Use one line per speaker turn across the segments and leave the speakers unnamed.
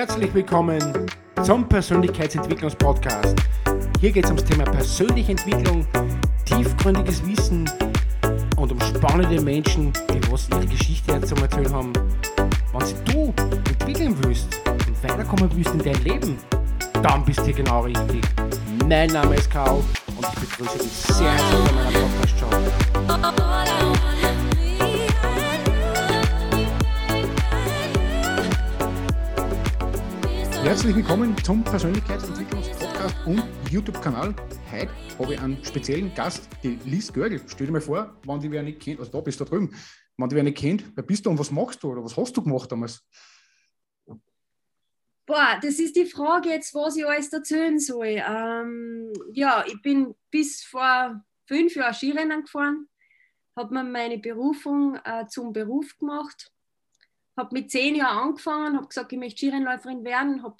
Herzlich willkommen zum Persönlichkeitsentwicklungspodcast. Hier geht es ums Thema persönliche Entwicklung, tiefgründiges Wissen und um spannende Menschen, die was ihre Geschichte zu erzählen haben. Wenn du entwickeln willst und weiterkommen willst in dein Leben, dann bist du genau richtig. Mein Name ist Karl und ich begrüße dich sehr herzlich bei meiner Podcast-Show. Herzlich willkommen zum Persönlichkeitsentwicklungspodcast und YouTube-Kanal. Heute habe ich einen speziellen Gast, die Liz Görgel. Stell dir mal vor, wenn die wer nicht kennt, also da bist du da drüben, wenn die wer nicht kennt, wer bist du und was machst du oder was hast du gemacht damals?
Boah, das ist die Frage jetzt, was ich alles erzählen soll. Ähm, ja, ich bin bis vor fünf Jahren Skirennen gefahren, habe mir meine Berufung äh, zum Beruf gemacht habe mit zehn Jahren angefangen, habe gesagt, ich möchte Skirennläuferin werden, habe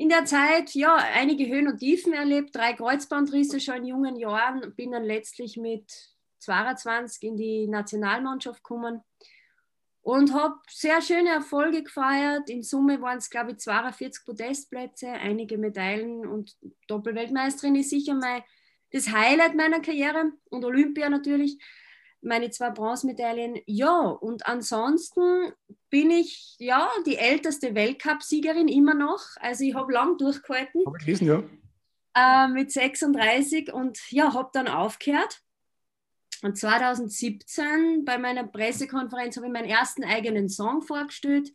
in der Zeit ja einige Höhen und Tiefen erlebt, drei Kreuzbandrisse schon in jungen Jahren, bin dann letztlich mit 22 in die Nationalmannschaft gekommen. Und habe sehr schöne Erfolge gefeiert. In Summe waren es, glaube ich, 42 Podestplätze, einige Medaillen und Doppelweltmeisterin ist sicher mein, das Highlight meiner Karriere. Und Olympia natürlich meine zwei Bronzemedaillen. Ja, und ansonsten bin ich ja die älteste Weltcupsiegerin immer noch. Also ich habe lang durchgehalten.
Habe ich gelesen, ja.
Äh, mit 36 und ja, habe dann aufgehört. Und 2017 bei meiner Pressekonferenz habe ich meinen ersten eigenen Song vorgestellt,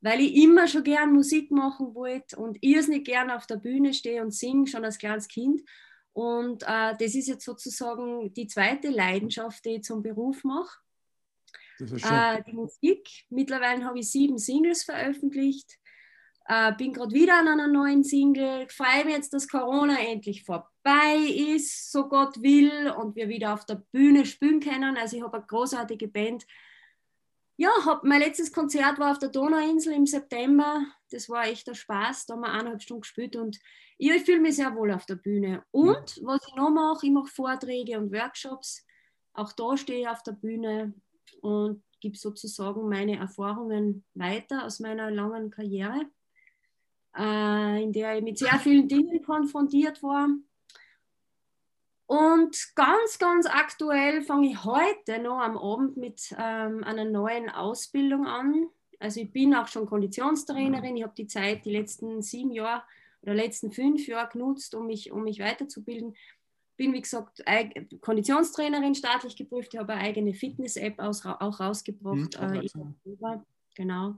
weil ich immer schon gern Musik machen wollte und irrsinnig gern auf der Bühne stehe und singe, schon als kleines Kind. Und äh, das ist jetzt sozusagen die zweite Leidenschaft, die ich zum Beruf mache. Äh, die Musik. Mittlerweile habe ich sieben Singles veröffentlicht. Äh, bin gerade wieder an einer neuen Single. Freue mich jetzt, dass Corona endlich vorbei ist, so Gott will, und wir wieder auf der Bühne spielen können. Also ich habe eine großartige Band. Ja, hab, mein letztes Konzert war auf der Donauinsel im September. Das war echt ein Spaß. Da haben wir eineinhalb Stunden gespielt und ja, ich fühle mich sehr wohl auf der Bühne. Und ja. was ich noch mache, ich mache Vorträge und Workshops. Auch da stehe ich auf der Bühne und gebe sozusagen meine Erfahrungen weiter aus meiner langen Karriere, äh, in der ich mit sehr vielen Dingen konfrontiert war. Und ganz, ganz aktuell fange ich heute noch am Abend mit ähm, einer neuen Ausbildung an. Also ich bin auch schon Konditionstrainerin. Ich habe die Zeit, die letzten sieben Jahre oder letzten fünf Jahre genutzt, um mich, um mich weiterzubilden. Bin, wie gesagt, Konditionstrainerin, staatlich geprüft. Ich habe eine eigene Fitness-App auch rausgebracht. Mhm, äh, genau.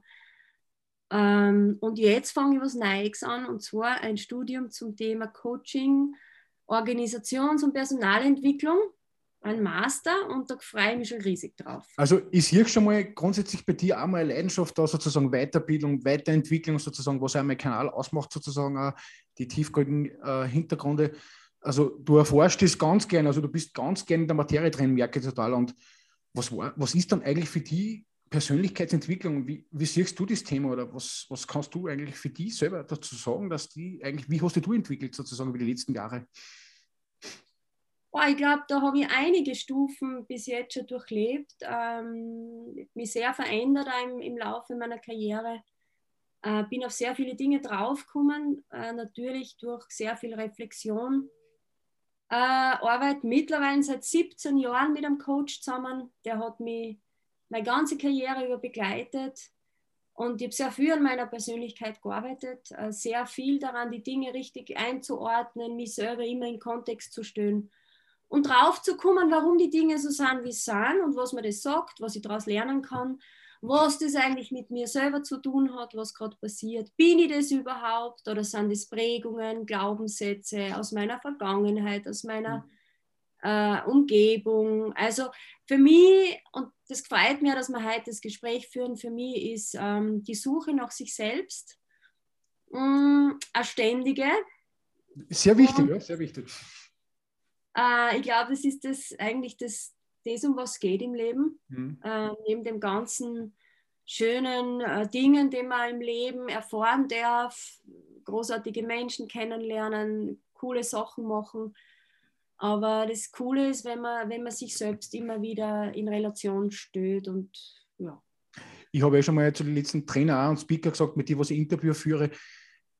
Ähm, und jetzt fange ich was Neues an, und zwar ein Studium zum Thema Coaching, Organisations- und Personalentwicklung ein Master und da freue ich mich schon riesig drauf.
Also ich sehe schon mal grundsätzlich bei dir auch mal eine Leidenschaft da, sozusagen Weiterbildung, Weiterentwicklung sozusagen, was auch mein Kanal ausmacht, sozusagen auch die tiefgründigen äh, Hintergründe. Also du erforschst das ganz gern, also du bist ganz gern in der Materie drin, merke ich total. Und was, war, was ist dann eigentlich für die Persönlichkeitsentwicklung? Wie, wie siehst du das Thema oder was, was kannst du eigentlich für die selber dazu sagen, dass die eigentlich, wie hast du entwickelt sozusagen über die letzten Jahre?
Oh, ich glaube, da habe ich einige Stufen bis jetzt schon durchlebt, ähm, mich sehr verändert im, im Laufe meiner Karriere. Äh, bin auf sehr viele Dinge draufgekommen, äh, natürlich durch sehr viel Reflexion. Äh, arbeite mittlerweile seit 17 Jahren mit einem Coach zusammen, der hat mich meine ganze Karriere über begleitet und ich habe sehr viel an meiner Persönlichkeit gearbeitet, äh, sehr viel daran, die Dinge richtig einzuordnen, mich selber immer in Kontext zu stellen und drauf zu kommen, warum die Dinge so sind, wie sie sind und was man das sagt, was ich daraus lernen kann, was das eigentlich mit mir selber zu tun hat, was gerade passiert. Bin ich das überhaupt oder sind das Prägungen, Glaubenssätze aus meiner Vergangenheit, aus meiner äh, Umgebung? Also für mich, und das freut mir, dass wir heute das Gespräch führen, für mich ist ähm, die Suche nach sich selbst mh, mm, eine ständige.
Sehr wichtig, und, ja, sehr wichtig.
Äh, ich glaube, das ist das eigentlich das, das, um was es geht im Leben. Mhm. Äh, neben dem ganzen schönen äh, Dingen, die man im Leben erfahren darf, großartige Menschen kennenlernen, coole Sachen machen. Aber das Coole ist, wenn man, wenn man sich selbst immer wieder in Relation stößt und ja.
ich habe ja schon mal zu den letzten Trainer und Speaker gesagt, mit denen, was ich Interview führe,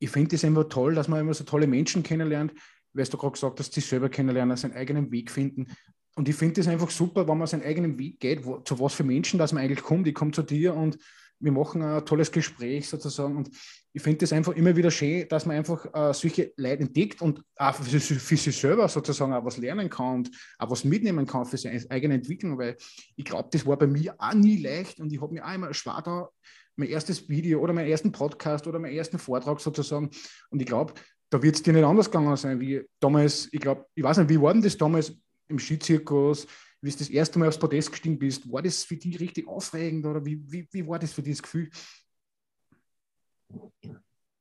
ich finde es einfach toll, dass man immer so tolle Menschen kennenlernt, weil du gerade gesagt hast, sie selber kennenlernen, seinen eigenen Weg finden. Und ich finde es einfach super, wenn man seinen eigenen Weg geht, wo, zu was für Menschen dass man eigentlich kommt. Ich komme zu dir und wir machen ein tolles Gespräch sozusagen. Und ich finde es einfach immer wieder schön, dass man einfach äh, solche Leute entdeckt und auch für, für, sich selber sozusagen auch was lernen kann und auch was mitnehmen kann für seine eigene Entwicklung. Weil ich glaube, das war bei mir auch nie leicht und ich habe mir auch immer schwer da mein erstes Video oder meinen ersten Podcast oder meinen ersten Vortrag sozusagen. Und ich glaube, da wird es dir nicht anders gegangen sein wie damals. Ich glaube, ich weiß nicht, wie war denn das damals im Skizirkus, wie du das erste Mal aufs Podest gestiegen bist? War das für dich richtig aufregend oder wie, wie, wie war das für dich das Gefühl?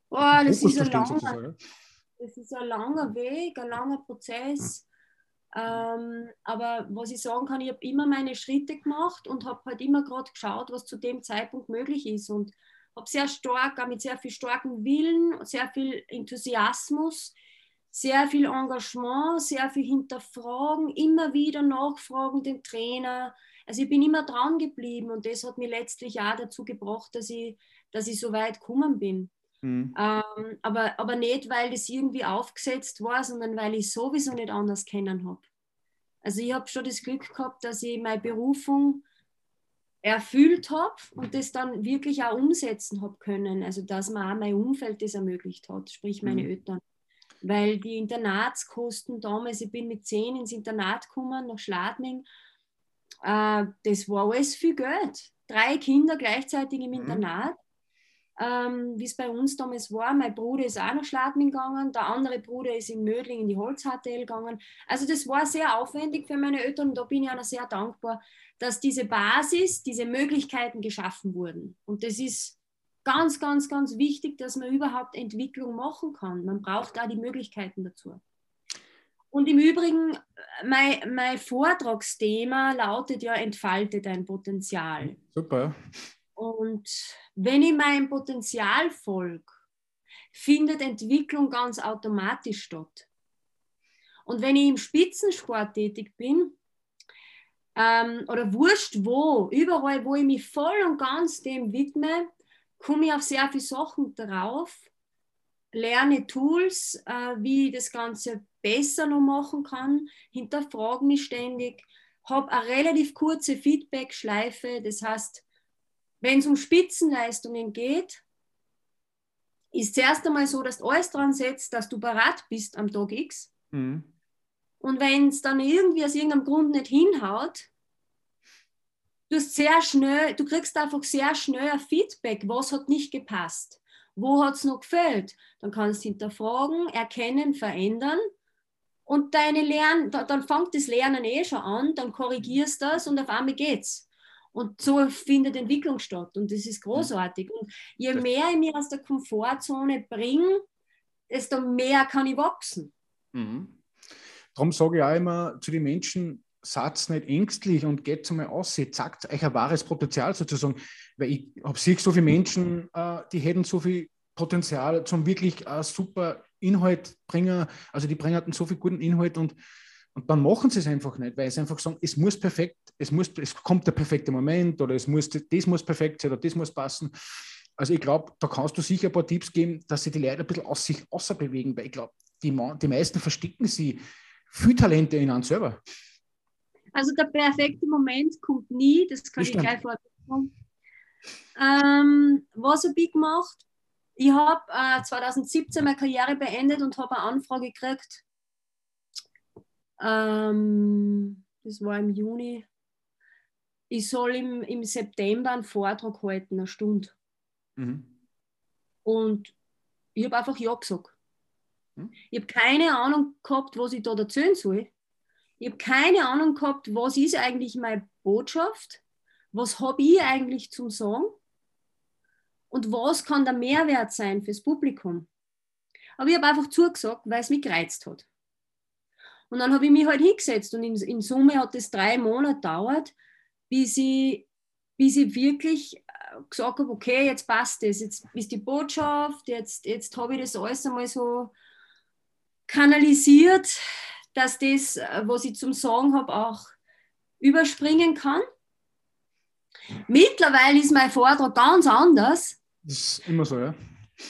Oh, das, ist ein langer, das ist ein langer Weg, ein langer Prozess. Ähm, aber was ich sagen kann, ich habe immer meine Schritte gemacht und habe halt immer gerade geschaut, was zu dem Zeitpunkt möglich ist. Und habe sehr stark, auch mit sehr viel starkem Willen, sehr viel Enthusiasmus, sehr viel Engagement, sehr viel Hinterfragen, immer wieder nachfragen den Trainer. Also ich bin immer dran geblieben und das hat mir letztlich auch dazu gebracht, dass ich, dass ich so weit gekommen bin. Mhm. Ähm, aber, aber nicht, weil das irgendwie aufgesetzt war, sondern weil ich sowieso nicht anders kennen habe. Also ich habe schon das Glück gehabt, dass ich meine Berufung erfüllt habe und das dann wirklich auch umsetzen habe können. Also dass mir auch mein Umfeld das ermöglicht hat, sprich meine mhm. Eltern. Weil die Internatskosten damals, ich bin mit zehn ins Internat gekommen, nach Schladming, äh, das war alles viel Geld. Drei Kinder gleichzeitig im mhm. Internat ähm, wie es bei uns damals war. Mein Bruder ist auch nach Schladming gegangen, der andere Bruder ist in Mödling in die Holzhartel gegangen. Also das war sehr aufwendig für meine Eltern und da bin ich auch sehr dankbar, dass diese Basis, diese Möglichkeiten geschaffen wurden. Und das ist ganz, ganz, ganz wichtig, dass man überhaupt Entwicklung machen kann. Man braucht da die Möglichkeiten dazu. Und im Übrigen, mein, mein Vortragsthema lautet ja, entfalte dein Potenzial.
Super.
Und wenn ich meinem Potenzial folge, findet Entwicklung ganz automatisch statt. Und wenn ich im Spitzensport tätig bin, ähm, oder wurscht wo, überall, wo ich mich voll und ganz dem widme, komme ich auf sehr viele Sachen drauf, lerne Tools, äh, wie ich das Ganze besser noch machen kann, hinterfrage mich ständig, habe eine relativ kurze Feedback-Schleife, das heißt, wenn es um Spitzenleistungen geht, ist es erst einmal so, dass du alles dran setzt, dass du parat bist am Tag X. Mhm. Und wenn es dann irgendwie aus irgendeinem Grund nicht hinhaut, du sehr schnell, du kriegst einfach sehr schnell ein Feedback, was hat nicht gepasst, wo hat es noch gefällt. Dann kannst du hinterfragen, erkennen, verändern und deine Lern, dann fängt das Lernen eh schon an, dann korrigierst du das und auf einmal geht's. Und so findet Entwicklung statt und das ist großartig. Und je mehr ich mich aus der Komfortzone bringe, desto mehr kann ich wachsen.
Mhm. Darum sage ich auch immer zu den Menschen, seid nicht ängstlich und geht mal aus, zeigt euch ein wahres Potenzial sozusagen. Weil ich habe sicher so viele Menschen, äh, die hätten so viel Potenzial zum wirklich äh, super Inhalt bringen. Also die bringen so viel guten Inhalt und und dann machen sie es einfach nicht, weil sie einfach sagen, es muss perfekt, es, muss, es kommt der perfekte Moment oder es muss, das muss perfekt sein oder das muss passen. Also ich glaube, da kannst du sicher ein paar Tipps geben, dass sie die Leute ein bisschen aus sich außer bewegen, weil ich glaube, die, die meisten verstecken sie viel Talente in einem selber.
Also der perfekte Moment kommt nie, das kann das ich gleich vorstellen. Ähm, was habe ich gemacht? Ich habe äh, 2017 meine Karriere beendet und habe eine Anfrage gekriegt ähm, das war im Juni. Ich soll im, im September einen Vortrag halten, eine Stunde. Mhm. Und ich habe einfach Ja gesagt. Mhm. Ich habe keine Ahnung gehabt, was ich da erzählen soll. Ich habe keine Ahnung gehabt, was ist eigentlich meine Botschaft, was habe ich eigentlich zum Sagen und was kann der Mehrwert sein fürs Publikum. Aber ich habe einfach zugesagt, weil es mich gereizt hat. Und dann habe ich mich halt hingesetzt und in, in Summe hat es drei Monate gedauert, bis ich, bis ich wirklich äh, gesagt habe, okay, jetzt passt es, jetzt ist die Botschaft, jetzt, jetzt habe ich das alles einmal so kanalisiert, dass das, äh, was ich zum Sagen habe, auch überspringen kann. Mittlerweile ist mein Vortrag ganz anders.
Das ist immer so, ja.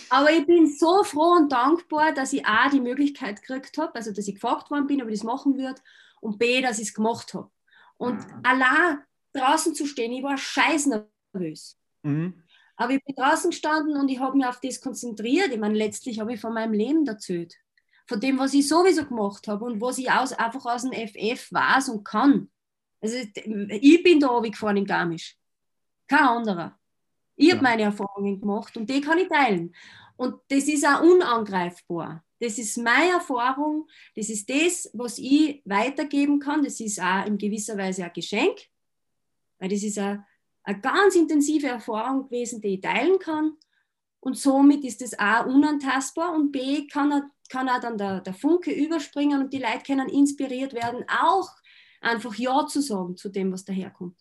Aber ich bin so froh und dankbar, dass ich A, die Möglichkeit gekriegt habe, also dass ich gefragt worden bin, ob ich das machen würde, und B, dass ich es gemacht habe. Und mhm. allein draußen zu stehen, ich war scheiß nervös. Mhm. Aber ich bin draußen gestanden und ich habe mich auf das konzentriert. Ich meine, letztlich habe ich von meinem Leben erzählt. Von dem, was ich sowieso gemacht habe und was ich aus, einfach aus dem FF weiß und kann. Also ich bin da gefahren in Garmisch. Kein anderer. Ich ja. habe meine Erfahrungen gemacht und die kann ich teilen. Und das ist auch unangreifbar. Das ist meine Erfahrung, das ist das, was ich weitergeben kann. Das ist auch in gewisser Weise ein Geschenk, weil das ist eine, eine ganz intensive Erfahrung gewesen, die ich teilen kann. Und somit ist das A unantastbar und B kann, er, kann auch dann der, der Funke überspringen und die Leute können inspiriert werden, auch einfach Ja zu sagen zu dem, was daherkommt.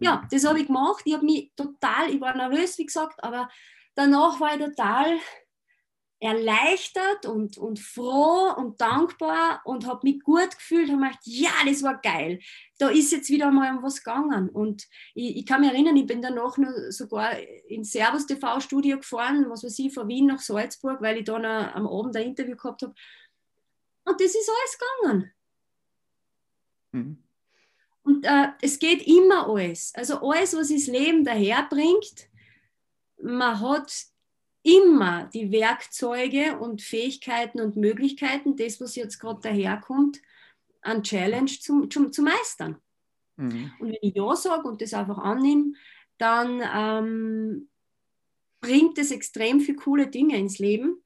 Ja, das habe ich gemacht. Ich habe mich total, ich war nervös, wie gesagt, aber danach war ich total erleichtert und, und froh und dankbar und habe mich gut gefühlt und gedacht, ja, das war geil. Da ist jetzt wieder mal um was gegangen. Und ich, ich kann mich erinnern, ich bin danach noch sogar ins Servus TV-Studio gefahren, was weiß ich, von Wien nach Salzburg, weil ich da noch am Abend ein Interview gehabt habe. Und das ist alles gegangen. Mhm. Und äh, es geht immer alles. Also alles, was das Leben daherbringt, man hat immer die Werkzeuge und Fähigkeiten und Möglichkeiten, das, was jetzt gerade daherkommt, an Challenge zum, zum, zu meistern. Mhm. Und wenn ich Ja sage und das einfach annehme, dann ähm, bringt es extrem viele coole Dinge ins Leben.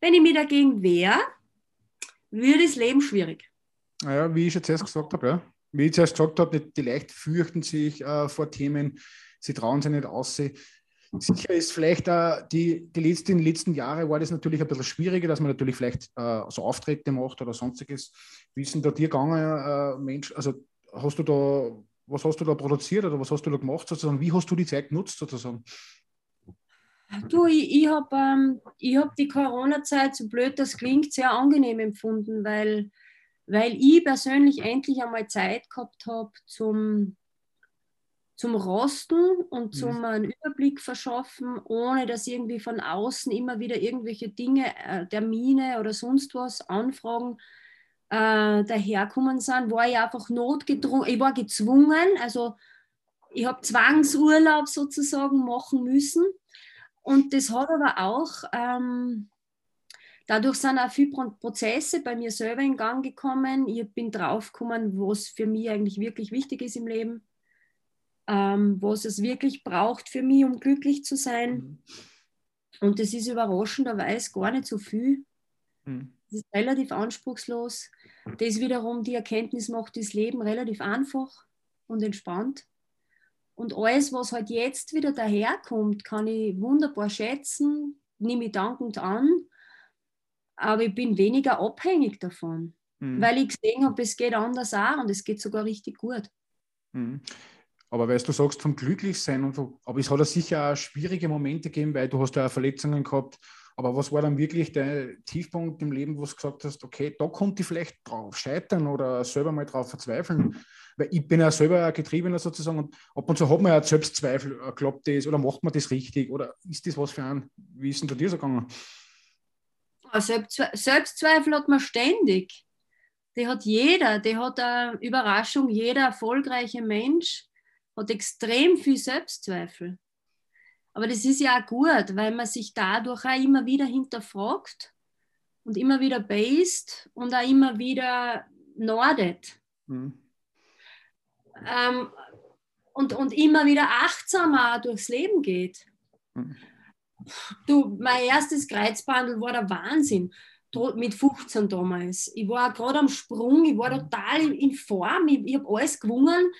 Wenn ich mich dagegen wehre, wird das Leben schwierig.
Naja, wie ich jetzt erst gesagt habe, ja. Wie ich zuerst gesagt habe, die, Leute fürchten sich äh, vor Themen, sie trauen sich nicht aus. Sicher ist vielleicht äh, die, die letzten, letzten Jahre war das natürlich ein bisschen schwieriger, dass man natürlich vielleicht äh, so Auftritte macht oder sonstiges. Wie ist denn da dir gegangen, äh, Mensch? Also hast du da, was hast du da produziert oder was hast du da gemacht sozusagen? Wie hast du die Zeit genutzt sozusagen?
Du, ich, ich habe ähm, hab die Corona-Zeit, so blöd das klingt, sehr angenehm empfunden, weil, weil ich persönlich endlich einmal Zeit gehabt habe zum zum Rosten und mhm. zum einen Überblick verschaffen, ohne dass irgendwie von außen immer wieder irgendwelche Dinge, äh, Termine oder sonst was, Anfragen äh, daherkommen sind, war ich einfach notgedrungen, ich war gezwungen, also ich habe Zwangsurlaub sozusagen machen müssen. Und das hat aber auch, ähm, dadurch sind auch viele Prozesse bei mir selber in Gang gekommen. Ich bin draufgekommen, was für mich eigentlich wirklich wichtig ist im Leben ähm, was es wirklich braucht für mich, um glücklich zu sein. Mhm. Und das ist überraschenderweise gar nicht so viel. Mhm. Das ist relativ anspruchslos. Das wiederum die Erkenntnis macht das Leben relativ einfach und entspannt. Und alles, was halt jetzt wieder daherkommt, kann ich wunderbar schätzen, nehme ich dankend an, aber ich bin weniger abhängig davon, mhm. weil ich gesehen habe, es geht anders auch und es geht sogar richtig gut.
Mhm. Aber weißt du, sagst vom Glücklichsein und so, aber es hat ja sicher auch schwierige Momente gegeben, weil du hast ja auch Verletzungen gehabt. Aber was war dann wirklich der Tiefpunkt im Leben, wo du gesagt hast, okay, da konnte ich vielleicht drauf scheitern oder selber mal drauf verzweifeln? Weil ich bin ja selber ein Getriebener sozusagen und ab und zu hat man ja Selbstzweifel, äh, klappt das oder macht man das richtig oder ist das was für ein, wie ist denn da dir so gegangen?
Selbstzweifel hat man ständig. Die hat jeder, die hat eine Überraschung, jeder erfolgreiche Mensch hat extrem viel Selbstzweifel. Aber das ist ja auch gut, weil man sich dadurch auch immer wieder hinterfragt und immer wieder based und auch immer wieder nordet. Mhm. Ähm, und, und immer wieder achtsamer durchs Leben geht. Mhm. Du, mein erstes Kreuzbandel war der Wahnsinn mit 15 damals. Ich war gerade am Sprung, ich war total in Form, ich, ich habe alles gewungen.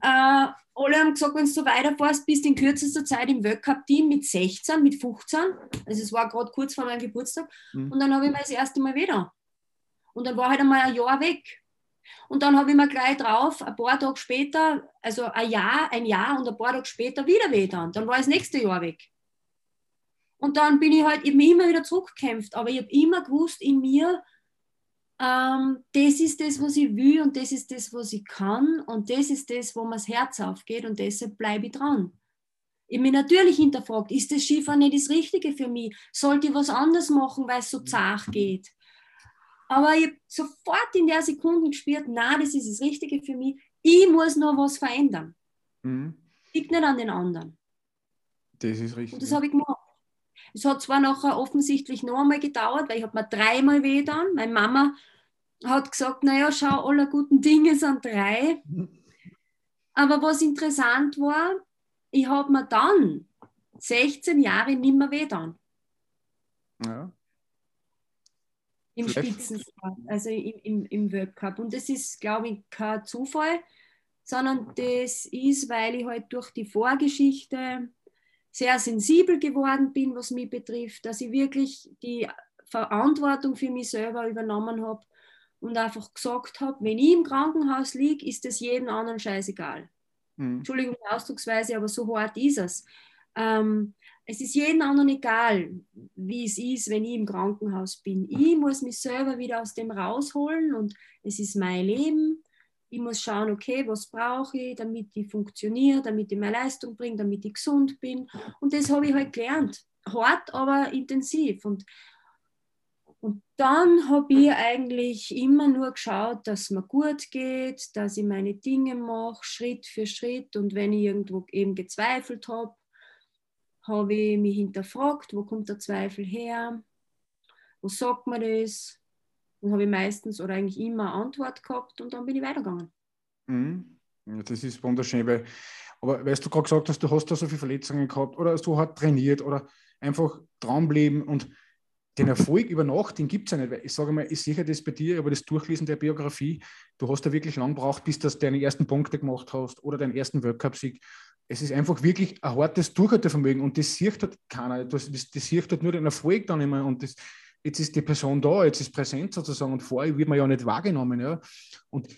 Äh, alle haben gesagt, wenn du so weiterfährst, bist du in kürzester Zeit im Weltcup-Team mit 16, mit 15. Also es war gerade kurz vor meinem Geburtstag. Mhm. Und dann habe ich mir das erste Mal wieder. Und dann war halt einmal ein Jahr weg. Und dann habe ich mir gleich drauf, ein paar Tage später, also ein Jahr, ein Jahr und ein paar Tage später wieder weh dann. Dann war das nächste Jahr weg. Und dann bin ich halt, ich habe mich immer wieder zurückgekämpft, aber ich habe immer gewusst in mir, ähm, das ist das, was ich will und das ist das, was ich kann und das ist das, wo mir das Herz aufgeht und deshalb bleibe ich dran. Ich bin natürlich hinterfragt, ist das Skifahren nicht das Richtige für mich? Sollte ich was anderes machen, weil es so zart geht? Aber ich habe sofort in der Sekunde gespürt, na, das ist das Richtige für mich. Ich muss noch was verändern. Mhm. Liegt nicht an den anderen.
Das ist richtig.
Und das habe ich gemacht. Es hat zwar nachher offensichtlich noch einmal gedauert, weil ich habe mir dreimal weh getan. Meine Mama hat gesagt, naja, schau, alle guten Dinge sind drei. Aber was interessant war, ich habe mir dann 16 Jahre nicht mehr weh getan. Ja. Im Spitzensport, also im, im, im World Cup. Und das ist, glaube ich, kein Zufall, sondern das ist, weil ich halt durch die Vorgeschichte sehr sensibel geworden bin, was mich betrifft, dass ich wirklich die Verantwortung für mich selber übernommen habe und einfach gesagt habe, wenn ich im Krankenhaus liege, ist es jedem anderen scheißegal. Mhm. Entschuldigung die Ausdrucksweise, aber so hart ist es. Ähm, es ist jedem anderen egal, wie es ist, wenn ich im Krankenhaus bin. Ich muss mich selber wieder aus dem rausholen und es ist mein Leben ich muss schauen, okay, was brauche ich, damit ich funktioniere, damit ich mehr Leistung bringe, damit ich gesund bin. Und das habe ich halt gelernt. Hart, aber intensiv. Und, und dann habe ich eigentlich immer nur geschaut, dass es mir gut geht, dass ich meine Dinge mache, Schritt für Schritt. Und wenn ich irgendwo eben gezweifelt habe, habe ich mich hinterfragt, wo kommt der Zweifel her? Wo sagt man das? Dann habe ich meistens oder eigentlich immer Antwort gehabt und dann bin ich weitergegangen.
Mhm. Ja, das ist wunderschön, weil, aber weißt du gerade gesagt hast, du hast da so viele Verletzungen gehabt oder so hart trainiert oder einfach dranbleiben und den Erfolg über Nacht, den gibt es ja nicht. Weil ich sage mal, ich sehe das bei dir, aber das Durchlesen der Biografie, du hast da wirklich lang gebraucht, bis du deine ersten Punkte gemacht hast oder deinen ersten Weltcup-Sieg. Es ist einfach wirklich ein hartes Durchhaltevermögen und das sieht halt keiner. Das, das, das sieht halt nur den Erfolg dann immer und das, jetzt ist die Person da, jetzt ist präsent sozusagen und vorher wird man ja nicht wahrgenommen. Ja? Und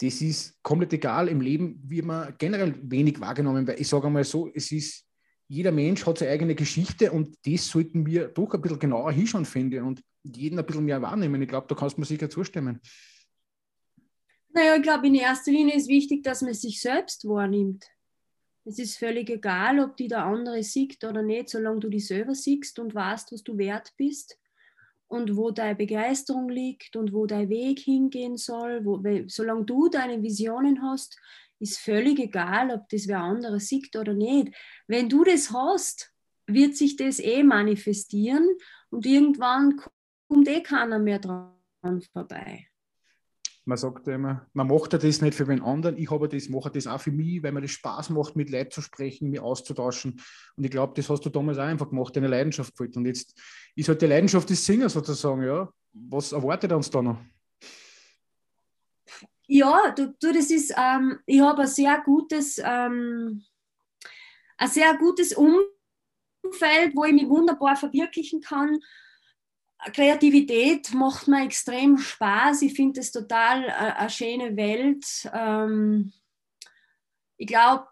das ist komplett egal. Im Leben wird man generell wenig wahrgenommen, weil ich sage einmal so, es ist, jeder Mensch hat seine eigene Geschichte und das sollten wir doch ein bisschen genauer hinschauen, finde ich, und jeden ein bisschen mehr wahrnehmen. Ich glaube, da kannst du mir sicher zustimmen.
Naja, ich glaube, in erster Linie ist wichtig, dass man sich selbst wahrnimmt. Es ist völlig egal, ob die der andere sieht oder nicht, solange du dich selber siehst und weißt, was du wert bist und wo deine Begeisterung liegt und wo dein Weg hingehen soll. Wo, solange du deine Visionen hast, ist völlig egal, ob das wer andere sieht oder nicht. Wenn du das hast, wird sich das eh manifestieren und irgendwann kommt eh keiner mehr dran vorbei
man sagt immer, man macht ja das nicht für den anderen, ich habe das, mache das auch für mich, weil mir das Spaß macht, mit Leuten zu sprechen, mich auszutauschen. Und ich glaube, das hast du damals auch einfach gemacht, deine Leidenschaft gefällt. Und jetzt ist halt die Leidenschaft des Singers sozusagen, ja. Was erwartet uns da noch?
Ja, du, du das ist, ähm, ich habe ein sehr gutes, ähm, ein sehr gutes Umfeld, wo ich mich wunderbar verwirklichen kann Kreativität macht mir extrem Spaß. Ich finde es total äh, eine schöne Welt. Ähm, ich glaube,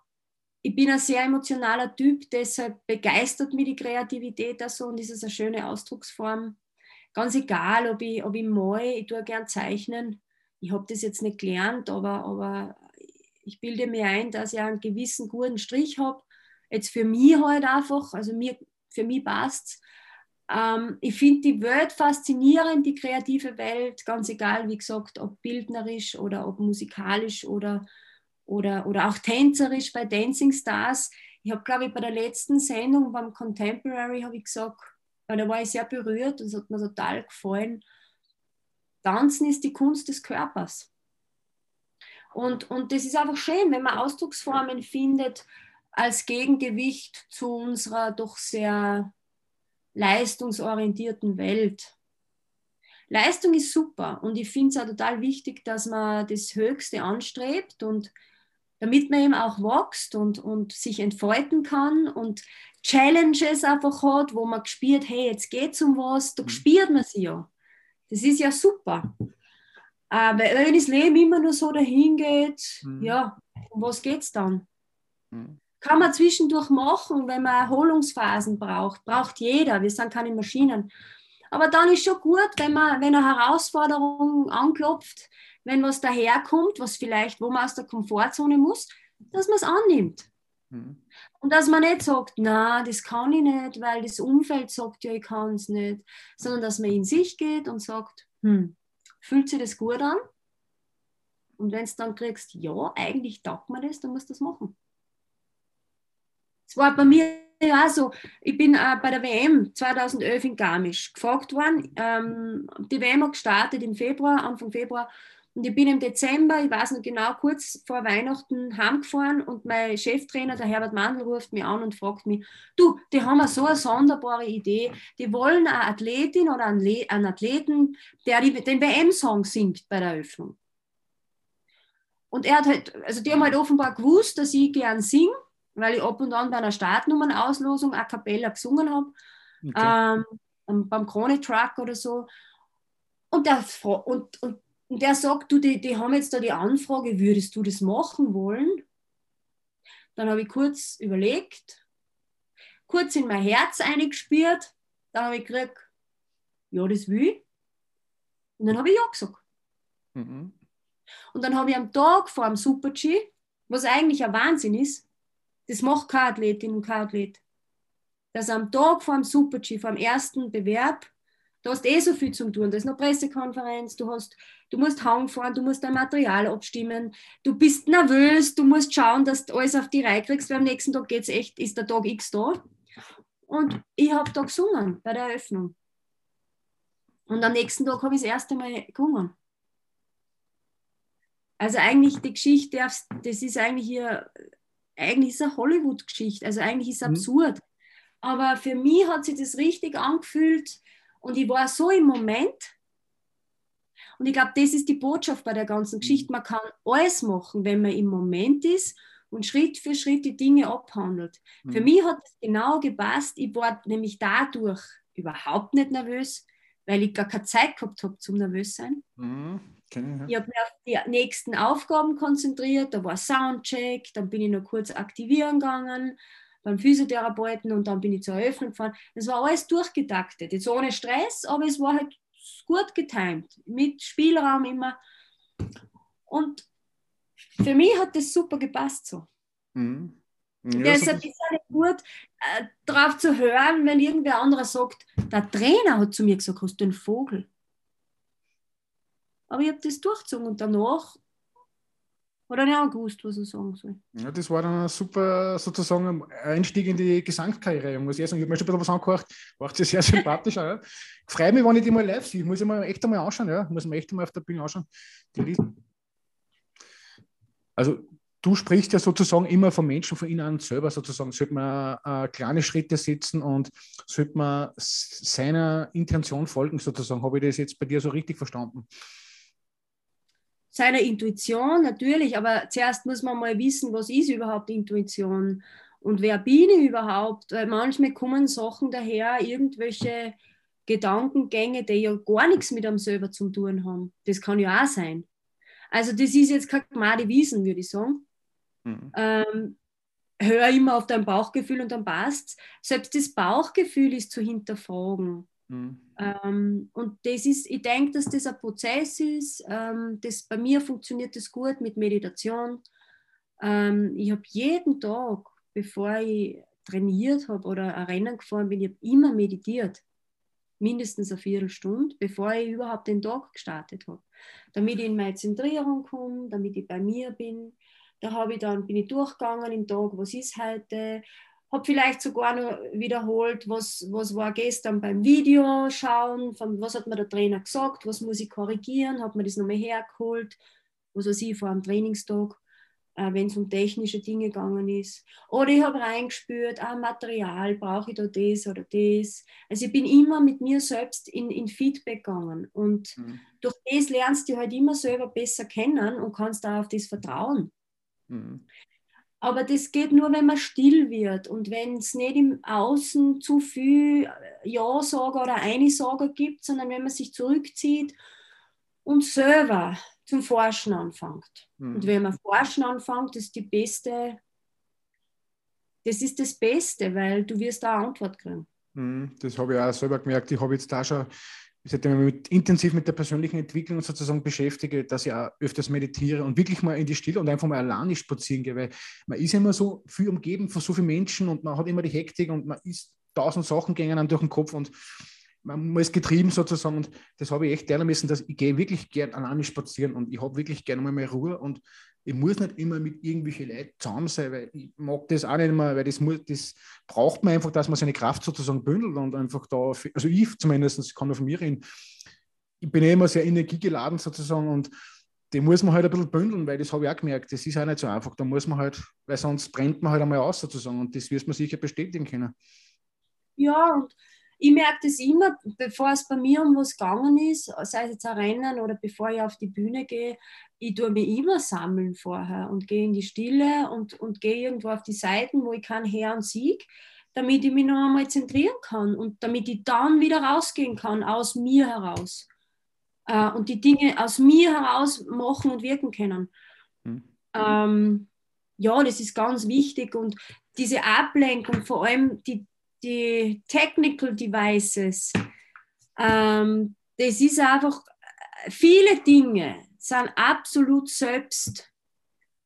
ich bin ein sehr emotionaler Typ, deshalb begeistert mich die Kreativität auch so und ist es eine schöne Ausdrucksform. Ganz egal, ob ich, ob ich mal, ich tue gern zeichnen. Ich habe das jetzt nicht gelernt, aber, aber ich bilde mir ein, dass ich einen gewissen guten Strich habe. Jetzt für mich halt einfach, also mir, für mich passt es ähm, ich finde die Welt faszinierend, die kreative Welt, ganz egal, wie gesagt, ob bildnerisch oder ob musikalisch oder, oder, oder auch tänzerisch bei Dancing Stars. Ich habe, glaube ich, bei der letzten Sendung beim Contemporary habe ich gesagt, weil da war ich sehr berührt und es hat mir total gefallen. Tanzen ist die Kunst des Körpers. Und, und das ist einfach schön, wenn man Ausdrucksformen findet als Gegengewicht zu unserer doch sehr leistungsorientierten Welt. Leistung ist super und ich finde es auch total wichtig, dass man das Höchste anstrebt und damit man eben auch wächst und, und sich entfalten kann und Challenges einfach hat, wo man spürt, hey, jetzt geht es um was, da mhm. spürt man sie ja. Das ist ja super. Aber wenn das Leben immer nur so dahin geht, mhm. ja, um was geht es dann? Mhm kann man zwischendurch machen, wenn man Erholungsphasen braucht. Braucht jeder. Wir sind keine Maschinen. Aber dann ist schon gut, wenn man, wenn eine Herausforderung anklopft, wenn was daherkommt, was vielleicht, wo man aus der Komfortzone muss, dass man es annimmt. Mhm. Und dass man nicht sagt, na, das kann ich nicht, weil das Umfeld sagt, ja, ich kann es nicht, sondern dass man in sich geht und sagt, hm, fühlt sich das gut an? Und wenn du dann kriegst, ja, eigentlich taugt man das, dann musst du das machen. Es war bei mir ja so, ich bin äh, bei der WM 2011 in Garmisch gefragt worden. Ähm, die WM hat gestartet im Februar, Anfang Februar. Und ich bin im Dezember, ich weiß noch genau, kurz vor Weihnachten heimgefahren und mein Cheftrainer, der Herbert Mandl, ruft mich an und fragt mich, du, die haben so eine sonderbare Idee, die wollen eine Athletin oder einen Athleten, der den WM-Song singt bei der Eröffnung. Und er hat halt, also die haben halt offenbar gewusst, dass ich gern singe weil ich ab und an bei einer Startnummernauslosung a cappella gesungen habe, okay. ähm, beim Krone Truck oder so. Und der, und, und, und der sagt, du, die, die haben jetzt da die Anfrage, würdest du das machen wollen? Dann habe ich kurz überlegt, kurz in mein Herz eingespürt, dann habe ich gesagt, ja, das will ich. Und dann habe ich ja gesagt. Mhm. Und dann habe ich am Tag vor dem Super-G, was eigentlich ein Wahnsinn ist, das macht keine Athletin und kein Athlet. Dass am Tag vor dem Super-G, vor dem ersten Bewerb, du hast eh so viel zu tun. Da ist noch Pressekonferenz, du, hast, du musst fahren, du musst dein Material abstimmen, du bist nervös, du musst schauen, dass du alles auf die Reihe kriegst, weil am nächsten Tag geht's echt, ist der Tag X da. Und ich habe da gesungen bei der Eröffnung. Und am nächsten Tag habe ich das erste Mal gesungen. Also eigentlich die Geschichte, das ist eigentlich hier eigentlich ist es eine Hollywood-Geschichte, also eigentlich ist es mhm. absurd. Aber für mich hat sich das richtig angefühlt und ich war so im Moment. Und ich glaube, das ist die Botschaft bei der ganzen mhm. Geschichte. Man kann alles machen, wenn man im Moment ist und Schritt für Schritt die Dinge abhandelt. Mhm. Für mich hat es genau gepasst. Ich war nämlich dadurch überhaupt nicht nervös, weil ich gar keine Zeit gehabt habe zum nervös sein. Mhm. Okay, Ich habe mich auf die nächsten Aufgaben konzentriert. Da war Soundcheck, dann bin ich noch kurz aktivieren gegangen beim Physiotherapeuten und dann bin ich zur Eröffnung gefahren. Es war alles durchgetaktet, jetzt ohne Stress, aber es war halt gut getimt, mit Spielraum immer. Und für mich hat das super gepasst so. Mhm. Ja, Deshalb ist es nicht gut, äh, darauf zu hören, wenn irgendwer anderer sagt, der Trainer hat zu mir gesagt, hast du einen Vogel? Aber ich habe das durchgezogen und danach hat er nicht auch gewusst, was er sagen soll.
Ja, das war dann ein super sozusagen Einstieg in die Gesangskarriere, muss ich sagen. Ich habe mir schon ein bisschen was angehört, war sehr, sehr sympathisch. Ja. Ich freue mich, wenn ich die mal live sehe. Muss ich mir echt einmal anschauen, ja. Muss ich mir echt einmal auf der Bühne anschauen. Also du sprichst ja sozusagen immer von Menschen, von ihnen selber sozusagen. Sollte man äh, kleine Schritte setzen und sollte man seiner Intention folgen sozusagen. Habe ich das jetzt bei dir so richtig verstanden?
Seiner Intuition natürlich, aber zuerst muss man mal wissen, was ist überhaupt Intuition und wer bin ich überhaupt? Weil manchmal kommen Sachen daher, irgendwelche Gedankengänge, die ja gar nichts mit einem selber zu tun haben. Das kann ja auch sein. Also das ist jetzt kein Gmade Wiesen, würde ich sagen. Mhm. Ähm, hör immer auf dein Bauchgefühl und dann passt Selbst das Bauchgefühl ist zu hinterfragen. Mhm. Ähm, und das ist, ich denke, dass das ein Prozess ist. Ähm, das, bei mir funktioniert das gut mit Meditation. Ähm, ich habe jeden Tag, bevor ich trainiert habe oder ein Rennen gefahren bin, ich habe immer meditiert. Mindestens eine Viertelstunde, bevor ich überhaupt den Tag gestartet habe. Damit ich in meine Zentrierung komme, damit ich bei mir bin. Da habe ich dann, bin ich durchgegangen im Tag, was ist heute, habe vielleicht sogar noch wiederholt, was, was war gestern beim Video schauen, von, was hat mir der Trainer gesagt, was muss ich korrigieren, habe mir das nochmal hergeholt, was weiß ich, vor einem Trainingstag, äh, wenn es um technische Dinge gegangen ist. Oder ich habe reingespürt, ah, Material, brauche ich da das oder das. Also ich bin immer mit mir selbst in, in Feedback gegangen und mhm. durch das lernst du halt immer selber besser kennen und kannst da auf das vertrauen. Mhm. Aber das geht nur, wenn man still wird und wenn es nicht im Außen zu viel Ja-Sager oder Eine-Sager gibt, sondern wenn man sich zurückzieht und selber zum Forschen anfängt. Mhm. Und wenn man forschen anfängt, ist die beste, das ist das Beste, weil du wirst da Antwort kriegen.
Mhm, das habe ich auch selber gemerkt. Ich habe jetzt da schon, seitdem ich mich intensiv mit der persönlichen Entwicklung sozusagen beschäftige, dass ich auch öfters meditiere und wirklich mal in die Stille und einfach mal alleine spazieren gehe, weil man ist immer so viel umgeben von so vielen Menschen und man hat immer die Hektik und man ist tausend Sachen einem durch den Kopf und man ist getrieben sozusagen und das habe ich echt lernen müssen, dass ich gehe wirklich gern alleine spazieren und ich habe wirklich gerne mal mehr Ruhe und ich muss nicht immer mit irgendwelchen Leuten zusammen sein, weil ich mag das auch nicht mehr, weil das, muss, das braucht man einfach, dass man seine Kraft sozusagen bündelt und einfach da, also ich zumindest, ich kann nur von mir reden, ich bin ja immer sehr energiegeladen sozusagen und die muss man halt ein bisschen bündeln, weil das habe ich auch gemerkt, das ist auch nicht so einfach, da muss man halt, weil sonst brennt man halt einmal aus sozusagen und das wirst man sicher bestätigen können.
Ja, und ich merke das immer, bevor es bei mir um was gegangen ist, sei es jetzt ein Rennen oder bevor ich auf die Bühne gehe, ich tue mich immer sammeln vorher und gehe in die Stille und, und gehe irgendwo auf die Seiten, wo ich keinen Herrn Sieg, damit ich mich noch einmal zentrieren kann und damit ich dann wieder rausgehen kann, aus mir heraus. Äh, und die Dinge aus mir heraus machen und wirken können. Mhm. Ähm, ja, das ist ganz wichtig und diese Ablenkung, vor allem die, die Technical Devices, ähm, das ist einfach viele Dinge sind absolut selbst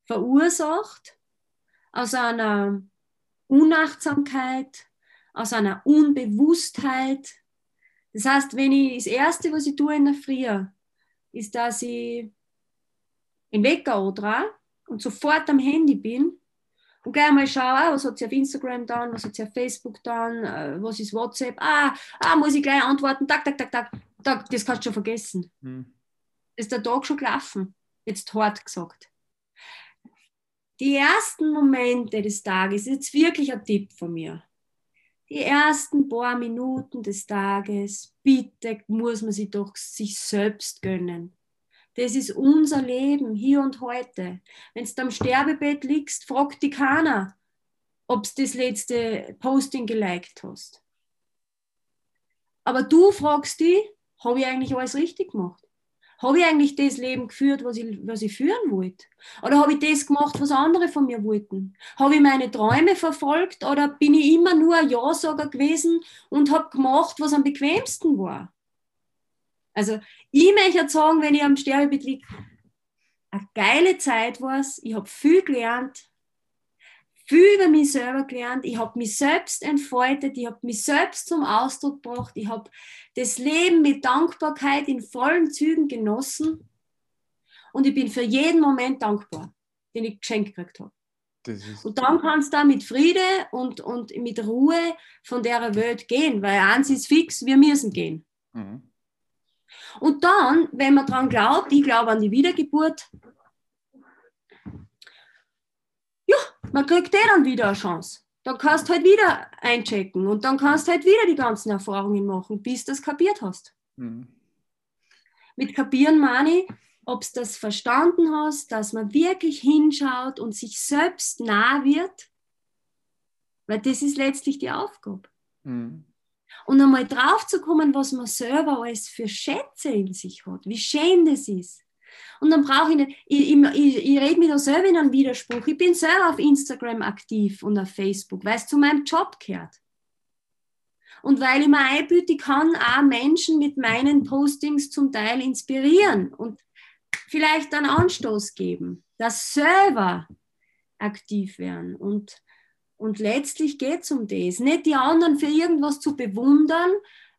verursacht aus einer Unachtsamkeit, aus einer Unbewusstheit. Das heißt, wenn ich das Erste, was ich tue in der Früh, ist, dass ich in Wecker oder und sofort am Handy bin und gleich mal schaue, ah, was hat sie auf Instagram dann, was hat sie auf Facebook dann, äh, was ist WhatsApp, ah, ah, muss ich gleich antworten, tak, tak, tak, tak, tak das kannst du schon vergessen. Hm. Ist der Tag schon gelaufen, jetzt hart gesagt. Die ersten Momente des Tages, jetzt wirklich ein Tipp von mir. Die ersten paar Minuten des Tages, bitte muss man sich doch sich selbst gönnen. Das ist unser Leben hier und heute. Wenn du am Sterbebett liegst, fragt die keiner, ob du das letzte Posting geliked hast. Aber du fragst die, habe ich eigentlich alles richtig gemacht? Habe ich eigentlich das Leben geführt, was ich, was ich führen wollte? Oder habe ich das gemacht, was andere von mir wollten? Habe ich meine Träume verfolgt oder bin ich immer nur ein Ja-Sager gewesen und habe gemacht, was am bequemsten war? Also ich möchte sagen, wenn ich am Sterbebett liege, eine geile Zeit war es, ich habe viel gelernt, viel über mich selber gelernt, ich habe mich selbst entfaltet, ich habe mich selbst zum Ausdruck gebracht, ich habe das Leben mit Dankbarkeit in vollen Zügen genossen und ich bin für jeden Moment dankbar, den ich geschenkt gekriegt habe. Und dann kannst du da mit Friede und, und mit Ruhe von der Welt gehen, weil eins ist fix, wir müssen gehen. Mhm. Und dann, wenn man daran glaubt, ich glaube an die Wiedergeburt, ja, man kriegt eh dann wieder eine Chance. Dann kannst du halt wieder einchecken und dann kannst du halt wieder die ganzen Erfahrungen machen, bis du das kapiert hast. Mhm. Mit kapieren meine ich, ob du das verstanden hast, dass man wirklich hinschaut und sich selbst nah wird, weil das ist letztlich die Aufgabe. Mhm und einmal drauf zu kommen, was man selber alles für Schätze in sich hat, wie schön das ist. Und dann brauche ich nicht, ich, ich, ich, ich rede mir da selber in einem Widerspruch. Ich bin selber auf Instagram aktiv und auf Facebook, weil es zu meinem Job gehört. Und weil ich mir einbüte, ich kann auch Menschen mit meinen Postings zum Teil inspirieren und vielleicht einen Anstoß geben, dass selber aktiv werden. Und und letztlich geht es um das. Nicht die anderen für irgendwas zu bewundern.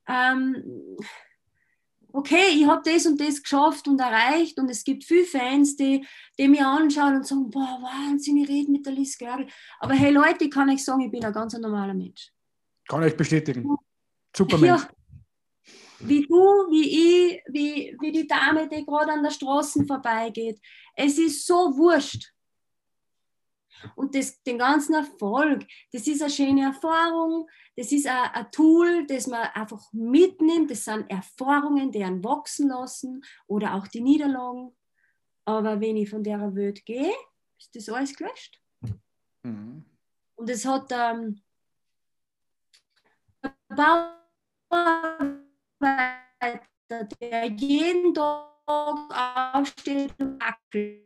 Ähm, okay, ich habe das und das geschafft und erreicht und es gibt viele Fans, die, die mir anschauen und sagen, boah, Wahnsinn, ich rede mit der Liz Görl. Aber hey Leute, ich kann euch sagen, ich bin ein ganz normaler Mensch.
Kann ich bestätigen. Super Mensch. Ja,
wie du, wie ich, wie, wie die Dame, die gerade an der Straße vorbeigeht. Es ist so wurscht. Und das, den ganzen Erfolg, das ist eine schöne Erfahrung, das ist ein, ein Tool, das man einfach mitnimmt. Das sind Erfahrungen, die einen wachsen lassen oder auch die Niederlagen. Aber wenn ich von der Welt gehe, ist das alles gelöscht. Mhm. Und es hat ähm, ein Bauarbeiter, der jeden Tag aufsteht und wackelt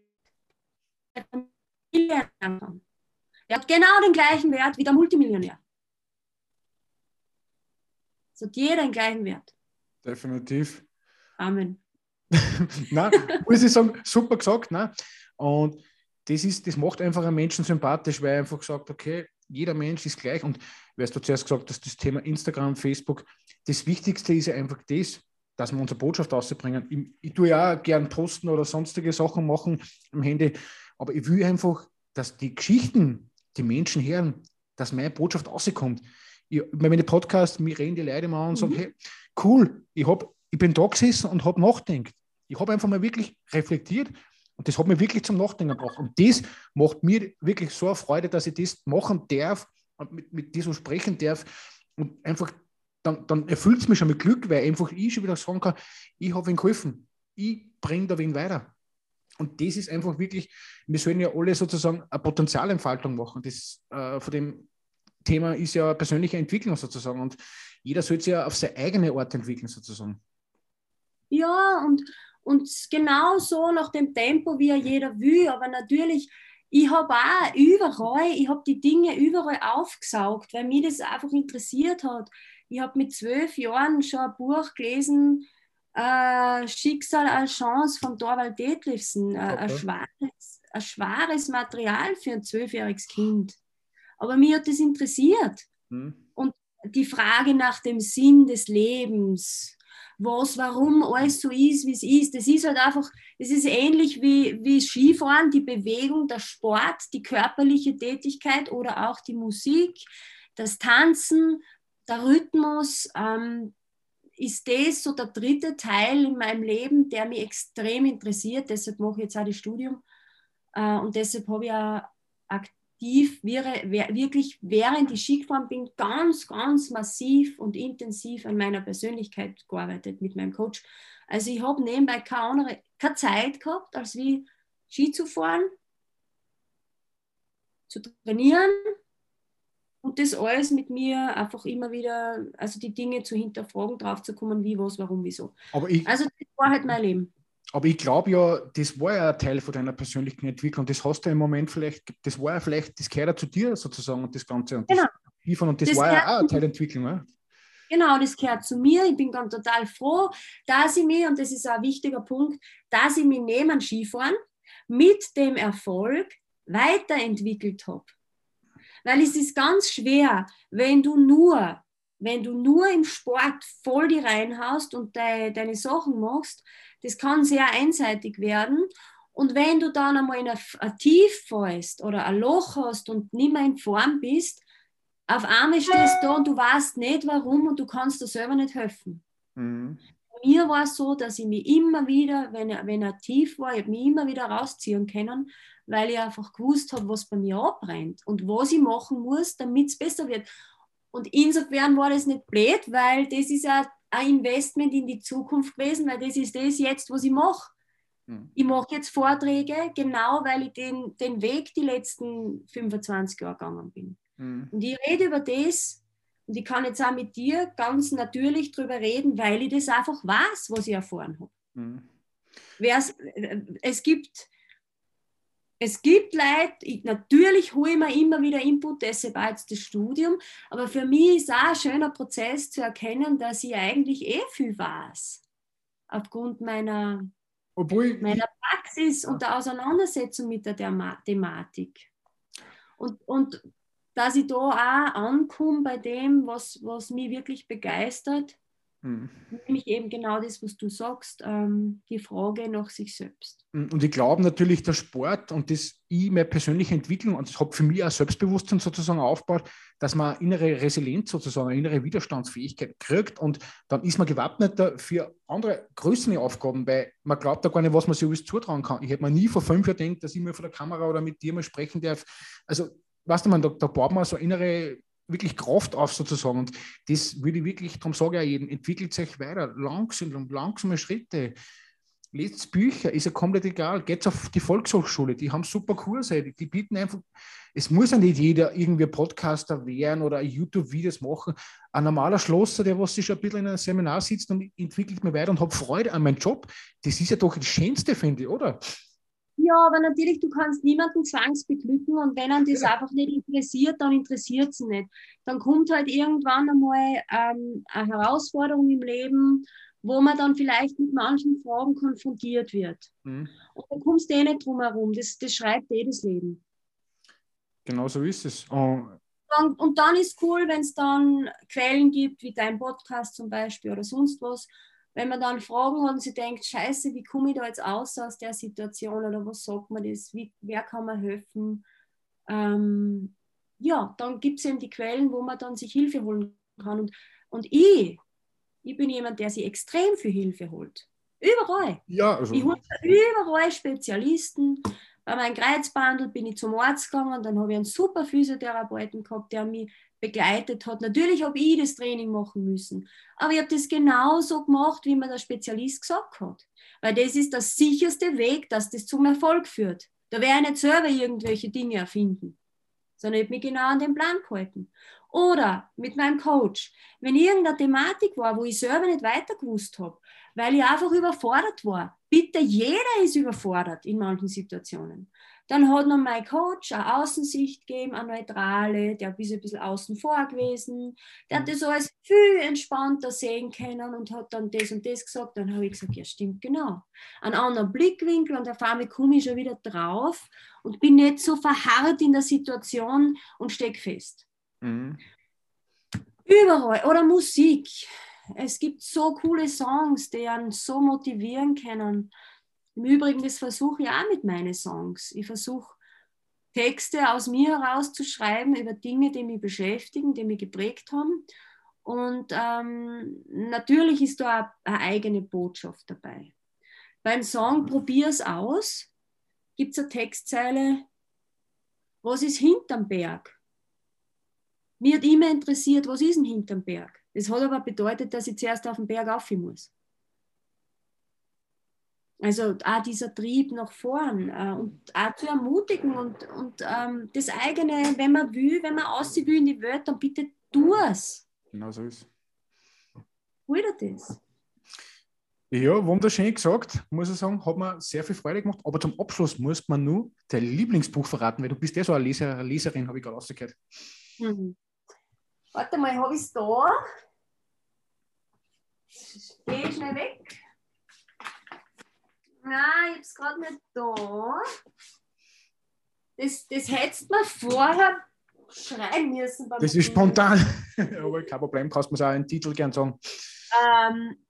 Millionär Er hat genau den gleichen Wert wie der Multimillionär. Es hat jeder einen gleichen Wert.
Definitiv.
Amen.
Nein, muss ich sagen, super gesagt. Ne? Und das, ist, das macht einfach einen Menschen sympathisch, weil er einfach sagt, okay, jeder Mensch ist gleich. Und wie hast du zuerst gesagt, dass das Thema Instagram, Facebook, das Wichtigste ist ja einfach das, dass wir unsere Botschaft ausbringen. Ich, ich tue ja auch gern posten oder sonstige Sachen machen am Handy, aber ich will einfach, dass die Geschichten, die Menschen hören, dass meine Botschaft rauskommt. Ich, bei meinen Podcasts, mir reden die Leute mal an und sagen, mhm. hey, cool, ich, hab, ich bin da gesessen und habe nachgedacht. Ich habe einfach mal wirklich reflektiert und das hat mir wirklich zum Nachdenken gebracht. Und das macht mir wirklich so eine Freude, dass ich das machen darf und mit, mit dir so sprechen darf und einfach dann, dann erfüllt es mich schon mit Glück, weil einfach ich schon wieder sagen kann, ich habe ihn geholfen. Ich bringe da wen weiter. Und das ist einfach wirklich, wir sollen ja alle sozusagen eine Potenzialentfaltung machen. Das äh, von dem Thema ist ja persönliche Entwicklung sozusagen. Und jeder sollte sich ja auf seine eigene Art entwickeln sozusagen.
Ja, und, und genau so nach dem Tempo, wie er jeder will. Aber natürlich, ich habe auch überall, ich habe die Dinge überall aufgesaugt, weil mich das einfach interessiert hat. Ich habe mit zwölf Jahren schon ein Buch gelesen, äh, Schicksal als Chance von Dorwald Detlefsen. Äh, okay. ein, schwares, ein schwares Material für ein zwölfjähriges Kind. Aber mir hat das interessiert. Hm. Und die Frage nach dem Sinn des Lebens, was, warum alles so ist, wie es ist, das ist halt einfach, das ist ähnlich wie, wie Skifahren, die Bewegung, der Sport, die körperliche Tätigkeit oder auch die Musik, das Tanzen, der Rhythmus ähm, ist das so der dritte Teil in meinem Leben, der mich extrem interessiert. Deshalb mache ich jetzt auch das Studium. Äh, und deshalb habe ich auch aktiv, wirklich während ich Skigefahren bin, ganz, ganz massiv und intensiv an meiner Persönlichkeit gearbeitet mit meinem Coach. Also ich habe nebenbei keine, andere, keine Zeit gehabt, als wie Ski zu fahren, zu trainieren und das alles mit mir einfach immer wieder, also die Dinge zu hinterfragen, drauf zu kommen, wie, was, warum, wieso.
Aber ich,
also das war halt mein Leben.
Aber ich glaube ja, das war ja ein Teil von deiner persönlichen Entwicklung. Das hast du im Moment vielleicht, das war ja vielleicht, das gehört ja zu dir sozusagen und das Ganze. Und
genau.
Das, und das, das war ja auch eine Teilentwicklung. Ja?
Genau, das gehört zu mir. Ich bin ganz total froh, dass ich mich, und das ist ein wichtiger Punkt, dass ich mich neben Skifahren mit dem Erfolg weiterentwickelt habe. Weil es ist ganz schwer, wenn du nur, wenn du nur im Sport voll die reinhaust und de, deine Sachen machst, das kann sehr einseitig werden. Und wenn du dann einmal in ein, ein Tief fällst oder ein Loch hast und nicht mehr in Form bist, auf einmal stehst du da und du weißt nicht warum und du kannst dir selber nicht helfen. Mhm. Bei mir war es so, dass ich mich immer wieder, wenn er, wenn er tief war, ich mich immer wieder rausziehen können weil ich einfach gewusst habe, was bei mir abbrennt und was ich machen muss, damit es besser wird. Und insofern war das nicht blöd, weil das ist ja ein Investment in die Zukunft gewesen, weil das ist das jetzt, was ich mache. Hm. Ich mache jetzt Vorträge, genau weil ich den, den Weg die letzten 25 Jahre gegangen bin. Hm. Und ich rede über das und ich kann jetzt auch mit dir ganz natürlich darüber reden, weil ich das einfach weiß, was ich erfahren habe. Hm. Es gibt es gibt Leute, ich, natürlich hole ich mir immer wieder Input, deshalb auch jetzt das Studium, aber für mich ist auch ein schöner Prozess zu erkennen, dass ich eigentlich eh viel weiß. Aufgrund meiner, Obwohl, meiner Praxis und der Auseinandersetzung mit der Thematik. Und, und dass ich da auch ankomme bei dem, was, was mich wirklich begeistert Mhm. Nämlich eben genau das, was du sagst, ähm, die Frage nach sich selbst.
Mhm. Und ich glaube natürlich, der Sport und das ich meine persönliche Entwicklung, und das hat für mich auch Selbstbewusstsein sozusagen aufgebaut, dass man innere Resilienz sozusagen, eine innere Widerstandsfähigkeit kriegt und dann ist man gewappneter für andere größere Aufgaben, weil man glaubt da gar nicht, was man sich alles zutrauen kann. Ich hätte mir nie vor fünf Jahren gedacht, dass ich mir vor der Kamera oder mit dir mal sprechen darf. Also, weißt du, man, da, da baut man so innere wirklich Kraft auf sozusagen. Und das würde ich wirklich, darum sage ich auch jedem, entwickelt sich weiter, langsam, langsame Schritte. Lest Bücher, ist ja komplett egal. Geht auf die Volkshochschule, die haben super Kurse, die, die bieten einfach, es muss ja nicht jeder irgendwie Podcaster werden oder YouTube-Videos machen. Ein normaler Schlosser, der was sich ein bisschen in einem Seminar sitzt und entwickelt mir weiter und hat Freude an meinem Job, das ist ja doch das Schönste, finde ich, oder?
Ja, aber natürlich, du kannst niemanden zwangsbeglücken und wenn er das ja. einfach nicht interessiert, dann interessiert es nicht. Dann kommt halt irgendwann einmal ähm, eine Herausforderung im Leben, wo man dann vielleicht mit manchen Fragen konfrontiert wird. Mhm. Und da kommst du eh nicht drum herum. Das, das schreibt jedes Leben.
Genau so ist es. Oh.
Und, und dann ist cool, wenn es dann Quellen gibt, wie dein Podcast zum Beispiel oder sonst was, wenn man dann Fragen hat und sie denkt, scheiße, wie komme ich da jetzt aus aus der Situation oder was sagt man das, wie, wer kann mir helfen? Ähm, ja, dann gibt es eben die Quellen, wo man dann sich Hilfe holen kann. Und, und ich, ich bin jemand, der sich extrem viel Hilfe holt. Überall.
Ja, also.
Ich hole überall Spezialisten. Bei meinem Kreuzbandel bin ich zum Arzt gegangen, dann habe ich einen super Physiotherapeuten gehabt, der mich begleitet hat. Natürlich habe ich das Training machen müssen, aber ich habe das genauso gemacht, wie mir der Spezialist gesagt hat. Weil das ist der sicherste Weg, dass das zum Erfolg führt. Da werde ich nicht selber irgendwelche Dinge erfinden, sondern ich habe mich genau an den Plan gehalten. Oder mit meinem Coach, wenn irgendeine Thematik war, wo ich selber nicht weiter gewusst habe, weil ich einfach überfordert war. Bitte, jeder ist überfordert in manchen Situationen. Dann hat noch mein Coach eine Außensicht gegeben, eine neutrale, der ist ein bisschen außen vor gewesen. Der hat mhm. das alles viel entspannter sehen können und hat dann das und das gesagt. Dann habe ich gesagt, ja, stimmt, genau. Einen anderen Blickwinkel und auf einmal komme ich schon wieder drauf und bin nicht so verharrt in der Situation und stecke fest. Mhm. Überall. Oder Musik. Es gibt so coole Songs, die einen so motivieren können. Im Übrigen, das versuche ich auch mit meinen Songs. Ich versuche Texte aus mir heraus zu schreiben über Dinge, die mich beschäftigen, die mich geprägt haben. Und ähm, natürlich ist da eine eigene Botschaft dabei. Beim Song Probier's aus gibt es eine Textzeile, was ist hinterm Berg? Mir hat immer interessiert, was ist denn hinterm Berg? Das hat aber bedeutet, dass ich zuerst auf den Berg rauf muss. Also auch dieser Trieb nach vorn äh, und auch zu ermutigen und, und ähm, das eigene, wenn man will, wenn man aussehen will in die Welt, dann bitte tu es.
Genau so ist
Hol dir das.
Ja, wunderschön gesagt, muss ich sagen, hat mir sehr viel Freude gemacht. Aber zum Abschluss muss man nur dein Lieblingsbuch verraten, weil du bist ja so eine Leser, Leserin, habe ich gerade rausgehört.
Mhm. Warte mal, habe ich es da? Geh schnell weg. Nein, ich habe es gerade nicht da. Das, das hättest du mir vorher schreiben müssen.
Das ist spontan. Aber kein Problem, kannst du mir auch einen Titel gern sagen.
Ähm,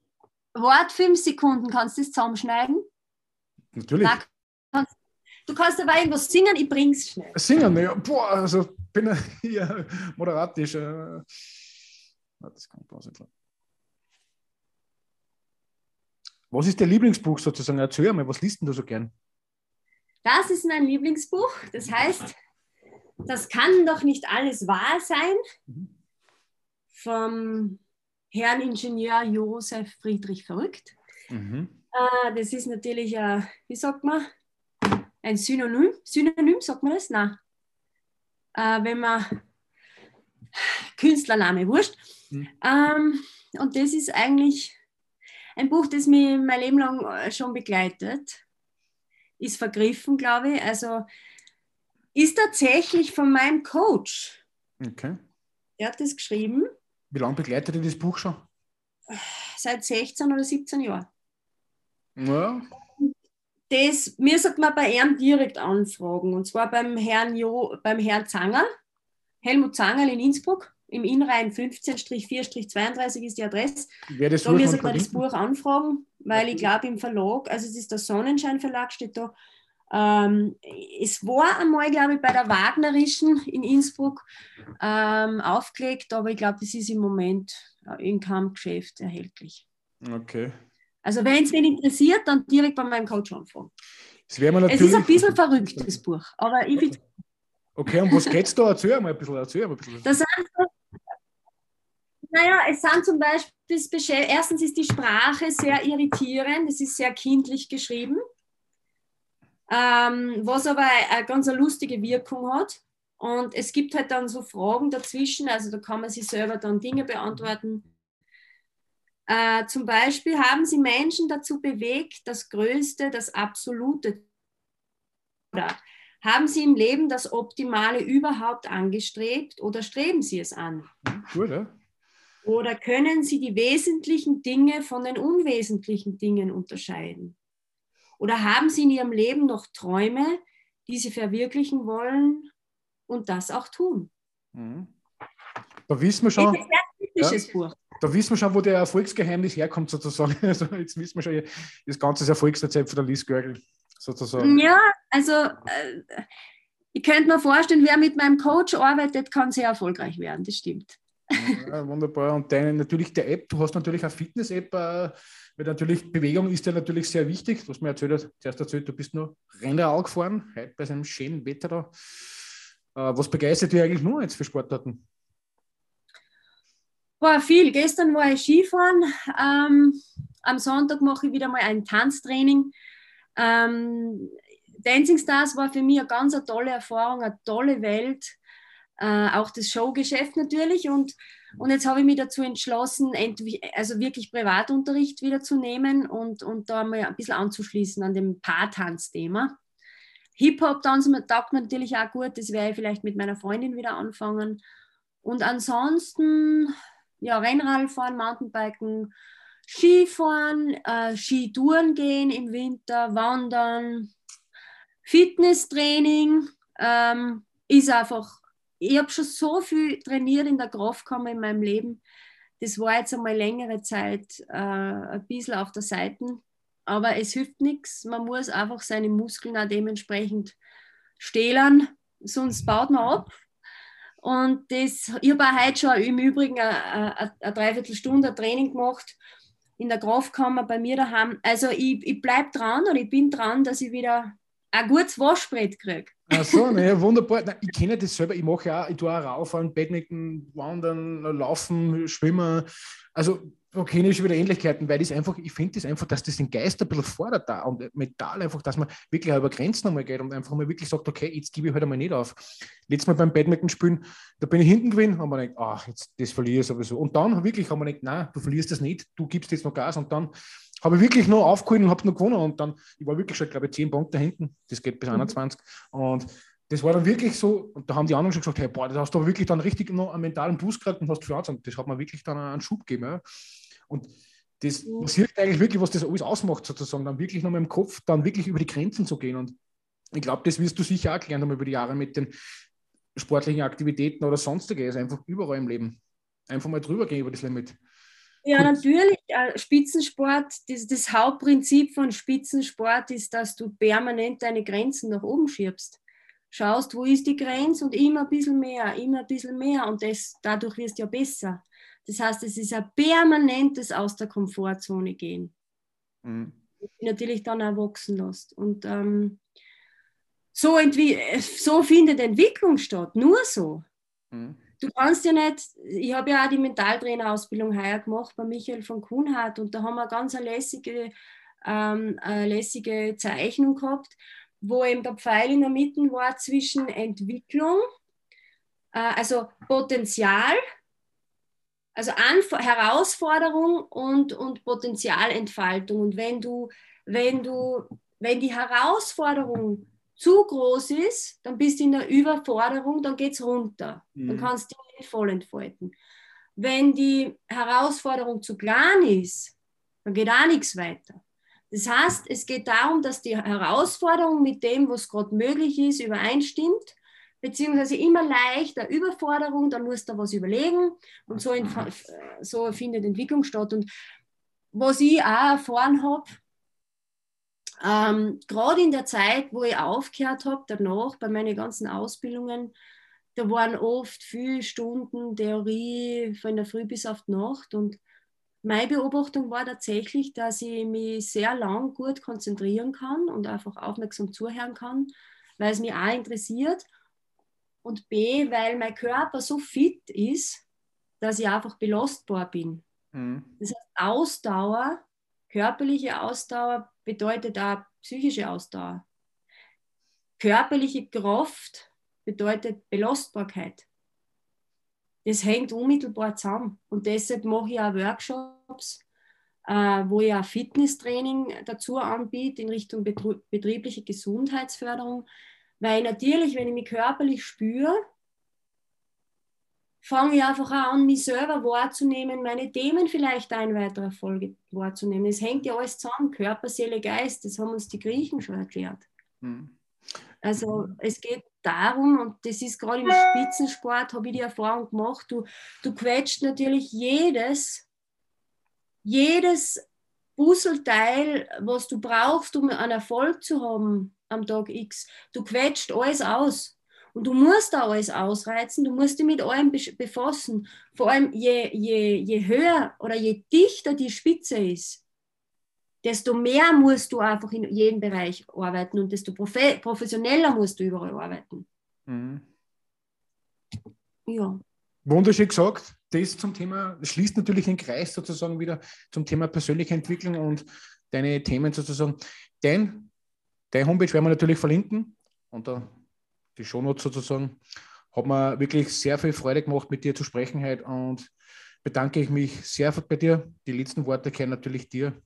Wort fünf Sekunden, kannst du das zusammenschneiden?
Natürlich.
Nein, du kannst aber irgendwas singen, ich bring's schnell.
Singen, ja. Boah, also bin hier moderatisch. Äh, das kann ich nicht Was ist dein Lieblingsbuch sozusagen? Erzähl mal, was liest du so gern?
Das ist mein Lieblingsbuch. Das heißt, das kann doch nicht alles wahr sein. Mhm. Vom Herrn Ingenieur Josef Friedrich Verrückt. Mhm. Äh, das ist natürlich, äh, wie sagt man, ein Synonym. Synonym, sagt man das? Nein. Äh, wenn man Künstlername, wurscht. Mhm. Ähm, und das ist eigentlich ein Buch, das mich mein Leben lang äh, schon begleitet. Ist vergriffen, glaube ich. Also ist tatsächlich von meinem Coach.
Okay.
Er hat das geschrieben.
Wie lange begleitet ihr das Buch schon?
Seit 16 oder 17 Jahren.
Ja.
Das müsste man bei ihm direkt anfragen. Und zwar beim Herrn, jo, beim Herrn Zanger, Helmut Zanger in Innsbruck im Inrhein 15-4-32 ist die Adresse.
Wer das
da müssen wir das Buch anfragen, weil ich glaube im Verlag, also es ist der Sonnenschein Verlag, steht da. Ähm, es war einmal, glaube ich, bei der Wagnerischen in Innsbruck ähm, aufgelegt, aber ich glaube, das ist im Moment in keinem Geschäft erhältlich.
Okay.
Also wenn es wen interessiert, dann direkt bei meinem Coach anfangen.
Es ist
ein bisschen verrückt, das Buch, aber ich finde
Okay, und was geht's da? Erzähl mal ein bisschen. Erzähl mal ein bisschen.
Das sind naja, es sind zum Beispiel, erstens ist die Sprache sehr irritierend, es ist sehr kindlich geschrieben, ähm, was aber eine ganz eine lustige Wirkung hat. Und es gibt halt dann so Fragen dazwischen, also da kann man sich selber dann Dinge beantworten. Äh, zum Beispiel haben sie Menschen dazu bewegt, das Größte, das Absolute haben Sie im Leben das Optimale überhaupt angestrebt oder streben Sie es an? Gut, ja. Oder können Sie die wesentlichen Dinge von den unwesentlichen Dingen unterscheiden? Oder haben Sie in Ihrem Leben noch Träume, die Sie verwirklichen wollen und das auch tun?
Mhm. Da wissen wir schon. Ja, da wissen wir schon, wo der Erfolgsgeheimnis herkommt, sozusagen. Also jetzt wissen wir schon das ganze Erfolgsrezept von der Liz Görgel, sozusagen.
Ja, also äh, ich könnte mir vorstellen, wer mit meinem Coach arbeitet, kann sehr erfolgreich werden, das stimmt.
Ja, wunderbar. Und deine, natürlich der App, du hast natürlich eine Fitness-App, äh, weil natürlich Bewegung ist ja natürlich sehr wichtig. Du hast mir erzählt, zuerst erzählt, du bist nur Rennrad gefahren, heute bei einem schönen Wetter da. Äh, was begeistert dich eigentlich nur jetzt für Sportarten?
War viel. Gestern war ich Skifahren. Ähm, am Sonntag mache ich wieder mal ein Tanztraining. Ähm, Dancing Stars war für mich eine ganz eine tolle Erfahrung, eine tolle Welt. Äh, auch das Showgeschäft natürlich. Und, und jetzt habe ich mich dazu entschlossen, also wirklich Privatunterricht wieder zu nehmen und, und da mal ein bisschen anzuschließen an dem Paartanzthema. Hip-Hop-Tanz taugt mir natürlich auch gut, das werde ich vielleicht mit meiner Freundin wieder anfangen. Und ansonsten ja, Rennrad fahren, Mountainbiken, Skifahren, äh, Skitouren gehen im Winter, wandern, Fitnesstraining ähm, ist einfach, ich habe schon so viel trainiert in der Kraftkammer in meinem Leben. Das war jetzt einmal längere Zeit äh, ein bisschen auf der Seite, aber es hilft nichts. Man muss einfach seine Muskeln auch dementsprechend stählern, sonst baut man ab und das, ich habe auch heute schon im Übrigen eine, eine Dreiviertelstunde Training gemacht in der Kraftkammer bei mir daheim. Also ich, ich bleibe dran und ich bin dran, dass ich wieder ein gutes Waschbrett kriege.
Ach so, ne, wunderbar. Nein, ich kenne das selber. Ich mache ja auch, ich tue auch Rauffahren, Badminton, Wandern, Laufen, Schwimmen. Also da ich schon wieder Ähnlichkeiten, weil das einfach, ich finde das einfach, dass das den Geist ein bisschen fordert da und mental einfach, dass man wirklich über Grenzen einmal geht und einfach mal wirklich sagt, okay, jetzt gebe ich halt einmal nicht auf. Letztes Mal beim Badminton spielen, da bin ich hinten gewesen, haben wir gedacht, ach, jetzt, das verliere ich sowieso. Und dann wirklich haben wir gedacht, nein, du verlierst das nicht, du gibst jetzt noch Gas und dann habe ich wirklich noch aufgeholt und habe noch gewonnen und dann, ich war wirklich schon, glaube ich, 10 Punkte hinten, das geht bis mhm. 21 und das war dann wirklich so, und da haben die anderen schon gesagt, hey, boah, das hast du aber wirklich dann richtig noch einen mentalen Boost gekriegt und hast für und das hat mir wirklich dann einen Schub gegeben. Ja. Und das passiert eigentlich wirklich, was das alles ausmacht, sozusagen, dann wirklich noch mal im Kopf, dann wirklich über die Grenzen zu gehen. Und ich glaube, das wirst du sicher auch gelernt haben über die Jahre mit den sportlichen Aktivitäten oder sonstiges, einfach überall im Leben. Einfach mal drüber gehen über das Limit.
Ja, natürlich. Äh, Spitzensport, das, das Hauptprinzip von Spitzensport ist, dass du permanent deine Grenzen nach oben schiebst schaust, wo ist die Grenze und immer ein bisschen mehr, immer ein bisschen mehr und das, dadurch wirst du ja besser. Das heißt, es ist ein permanentes aus der Komfortzone gehen. Mhm. Natürlich dann auch wachsen lässt. Und ähm, so, so findet Entwicklung statt, nur so. Mhm. Du kannst ja nicht, ich habe ja auch die Mentaltrainerausbildung heuer gemacht bei Michael von Kuhnhardt und da haben wir eine ganz lässige, ähm, eine lässige Zeichnung gehabt wo eben der Pfeil in der Mitte war zwischen Entwicklung, äh, also Potenzial, also Anf Herausforderung und, und Potenzialentfaltung. Und wenn du, wenn du, wenn die Herausforderung zu groß ist, dann bist du in der Überforderung, dann geht es runter. Mhm. Dann kannst du dich nicht voll entfalten. Wenn die Herausforderung zu klein ist, dann geht auch nichts weiter. Das heißt, es geht darum, dass die Herausforderung mit dem, was gerade möglich ist, übereinstimmt, beziehungsweise immer leichter Überforderung, dann musst du was überlegen und so, so findet Entwicklung statt. Und was ich auch erfahren habe, ähm, gerade in der Zeit, wo ich aufgehört habe, danach bei meinen ganzen Ausbildungen, da waren oft viele Stunden Theorie von der Früh bis auf die Nacht und meine Beobachtung war tatsächlich, dass ich mich sehr lang gut konzentrieren kann und einfach aufmerksam zuhören kann, weil es mich auch interessiert. Und B, weil mein Körper so fit ist, dass ich einfach belastbar bin. Mhm. Das heißt, Ausdauer, körperliche Ausdauer bedeutet auch psychische Ausdauer. Körperliche Kraft bedeutet Belastbarkeit das hängt unmittelbar zusammen. Und deshalb mache ich auch Workshops äh, wo ich auch Fitnesstraining dazu anbiete in Richtung betriebliche Gesundheitsförderung. Weil natürlich, wenn ich mich körperlich spüre, fange ich einfach an, mich selber wahrzunehmen, meine Themen vielleicht ein weiterer Folge wahrzunehmen. Es hängt ja alles zusammen, Körper, Seele, Geist, das haben uns die Griechen schon erklärt. Mhm. Also es geht darum, und das ist gerade im Spitzensport, habe ich die Erfahrung gemacht, du, du quetscht natürlich jedes, jedes Puzzleteil, was du brauchst, um einen Erfolg zu haben am Tag X. Du quetscht alles aus. Und du musst da alles ausreizen, du musst dich mit allem befassen. Vor allem je, je, je höher oder je dichter die Spitze ist, desto mehr musst du einfach in jedem Bereich arbeiten und desto professioneller musst du überall arbeiten. Mhm.
Ja. Wunderschön gesagt. Das zum Thema, das schließt natürlich den Kreis sozusagen wieder zum Thema persönliche Entwicklung und deine Themen sozusagen. Denn deine Homepage werden wir natürlich verlinken unter die Shownotes sozusagen. Hat mir wirklich sehr viel Freude gemacht, mit dir zu sprechen heute und bedanke ich mich sehr bei dir. Die letzten Worte kennen natürlich dir.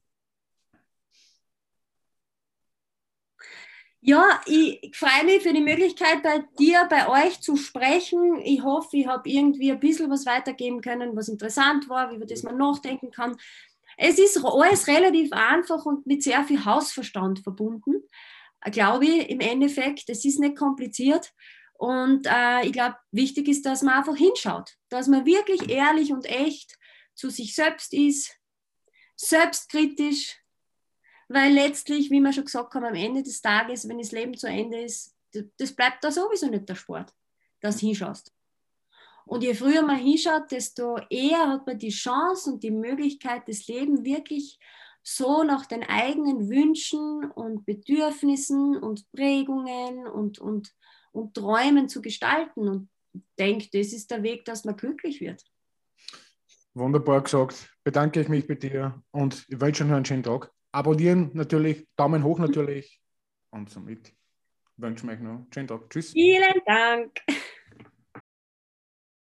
Ja, ich freue mich für die Möglichkeit, bei dir, bei euch zu sprechen. Ich hoffe, ich habe irgendwie ein bisschen was weitergeben können, was interessant war, über das man nachdenken kann. Es ist alles relativ einfach und mit sehr viel Hausverstand verbunden glaube ich, im Endeffekt. Es ist nicht kompliziert. Und äh, ich glaube, wichtig ist, dass man einfach hinschaut, dass man wirklich ehrlich und echt zu sich selbst ist, selbstkritisch, weil letztlich, wie wir schon gesagt haben, am Ende des Tages, wenn das Leben zu Ende ist, das bleibt da sowieso nicht der Sport, dass du hinschaust. Und je früher man hinschaut, desto eher hat man die Chance und die Möglichkeit, das Leben wirklich so nach den eigenen Wünschen und Bedürfnissen und Prägungen und, und, und Träumen zu gestalten. Und ich denke, das ist der Weg, dass man glücklich wird.
Wunderbar gesagt. Bedanke ich mich bei dir und ich wünsche noch einen schönen Tag. Abonnieren natürlich, Daumen hoch natürlich und somit wünsche ich euch noch einen schönen Tag. Tschüss.
Vielen Dank.